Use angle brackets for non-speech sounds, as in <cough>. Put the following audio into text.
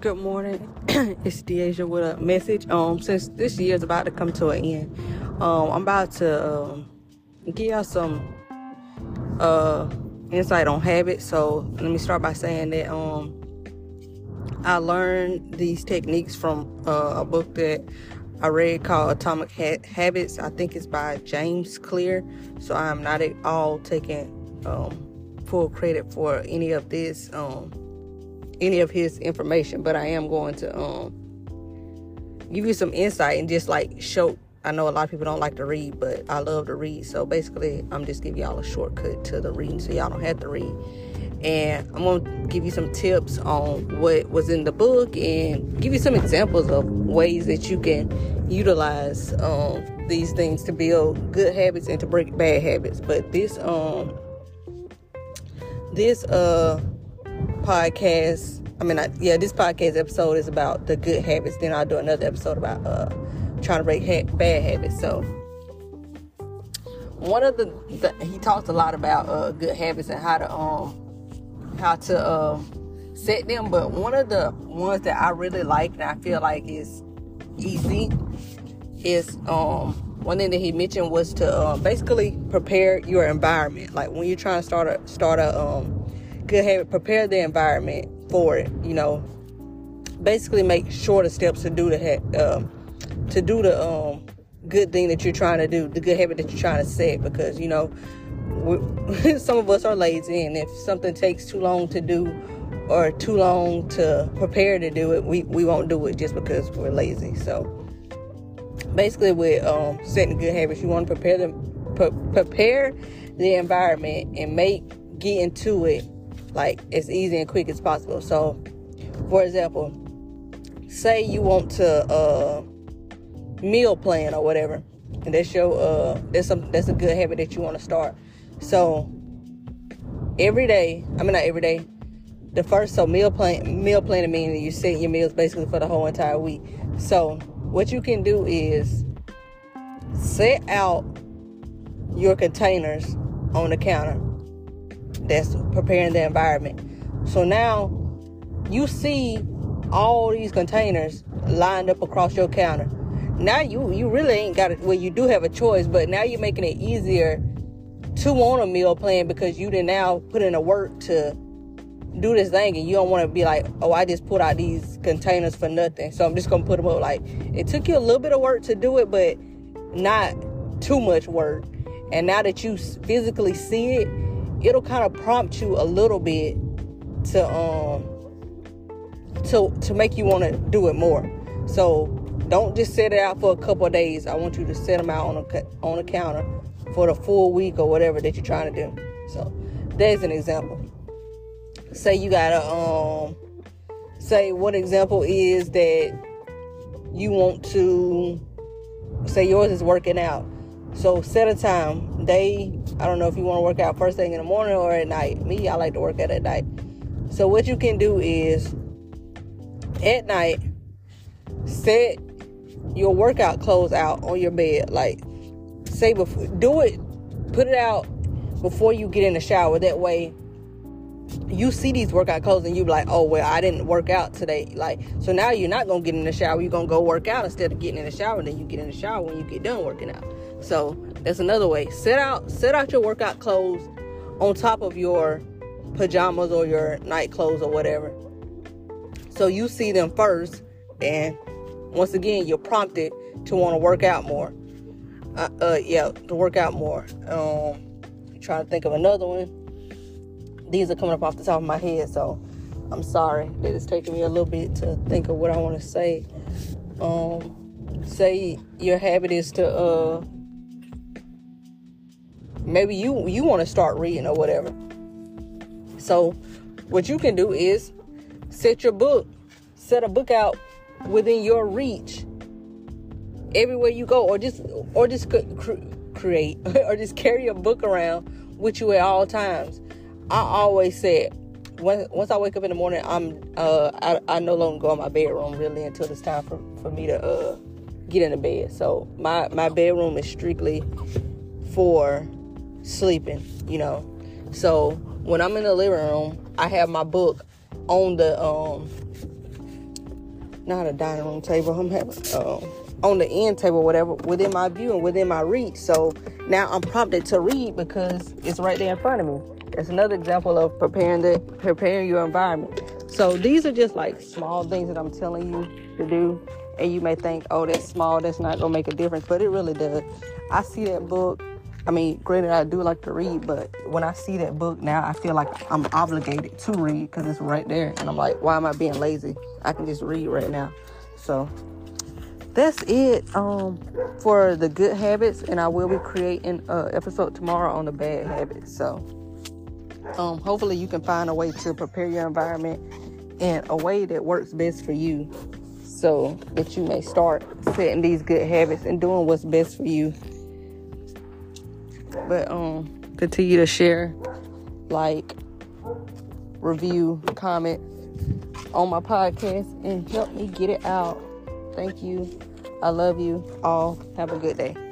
Good morning. <clears throat> it's Deasia with a message. Um, since this year is about to come to an end, um, I'm about to um, give y'all some uh insight on habits. So let me start by saying that um I learned these techniques from uh, a book that I read called Atomic ha- Habits. I think it's by James Clear. So I'm not at all taking um, full credit for any of this, um, any of his information, but I am going to um, give you some insight and just like show. I know a lot of people don't like to read, but I love to read. So basically, I'm just giving y'all a shortcut to the reading so y'all don't have to read and I'm gonna give you some tips on what was in the book and give you some examples of ways that you can utilize um, these things to build good habits and to break bad habits. But this um this uh podcast, I mean, I, yeah, this podcast episode is about the good habits. Then I'll do another episode about uh trying to break ha- bad habits. So one of the, the, he talks a lot about uh, good habits and how to um how to uh, set them. But one of the ones that I really like and I feel like is easy is um one thing that he mentioned was to uh, basically prepare your environment. Like when you're trying to start a start a um, good habit, prepare the environment for it. You know, basically make shorter steps to do the um, to do the um, good thing that you're trying to do, the good habit that you're trying to set. Because you know, <laughs> some of us are lazy, and if something takes too long to do or too long to prepare to do it, we, we won't do it just because we're lazy. So basically, with um, setting good habits, you want to prepare them, pre- prepare the environment and make getting to it like as easy and quick as possible. So, for example, say you want to uh, meal plan or whatever, and that's your uh, that's some that's a good habit that you want to start. So every day, I mean not every day, the first so meal plan meal planning meaning you set your meals basically for the whole entire week. So what you can do is set out your containers on the counter that's preparing the environment. So now you see all these containers lined up across your counter. Now you you really ain't got it. Well, you do have a choice, but now you're making it easier to want a meal plan because you didn't now put in the work to do this thing and you don't want to be like, oh, I just put out these containers for nothing. So I'm just gonna put them up. Like it took you a little bit of work to do it, but not too much work. And now that you physically see it, it'll kind of prompt you a little bit to um to to make you want to do it more. So don't just set it out for a couple of days. I want you to set them out on a on a counter for the full week or whatever that you're trying to do. So there's an example. Say you gotta um say one example is that you want to say yours is working out. So set a time. They I don't know if you want to work out first thing in the morning or at night. Me, I like to work out at night. So what you can do is at night set your workout clothes out on your bed. Like say before do it put it out before you get in the shower that way you see these workout clothes and you be like oh well i didn't work out today. Like so now you're not gonna get in the shower. You're gonna go work out instead of getting in the shower and then you get in the shower when you get done working out. So that's another way. Set out set out your workout clothes on top of your pajamas or your night clothes or whatever. So you see them first and once again you're prompted to want to work out more. Uh, uh, yeah, to work out more. Um, trying to think of another one. These are coming up off the top of my head, so I'm sorry that it's taking me a little bit to think of what I want to say. Um, say your habit is to uh, maybe you you want to start reading or whatever. So, what you can do is set your book, set a book out within your reach everywhere you go, or just or just create <laughs> or just carry a book around with you at all times. I always said once I wake up in the morning, I'm uh, I, I no longer go in my bedroom really until it's time for, for me to uh, get into bed. So my my bedroom is strictly for sleeping, you know. So when I'm in the living room, I have my book on the um not a dining room table. I'm having uh, on the end table, whatever, within my view and within my reach. So now I'm prompted to read because it's right there in front of me. It's another example of preparing the preparing your environment. So these are just like small things that I'm telling you to do. And you may think, oh, that's small, that's not gonna make a difference, but it really does. I see that book. I mean, granted, I do like to read, but when I see that book now, I feel like I'm obligated to read because it's right there. And I'm like, why am I being lazy? I can just read right now. So that's it um, for the good habits, and I will be creating an episode tomorrow on the bad habits. So um, hopefully, you can find a way to prepare your environment in a way that works best for you, so that you may start setting these good habits and doing what's best for you. But um, continue to share, like, review, comment on my podcast, and help me get it out. Thank you. I love you all. Have a good day.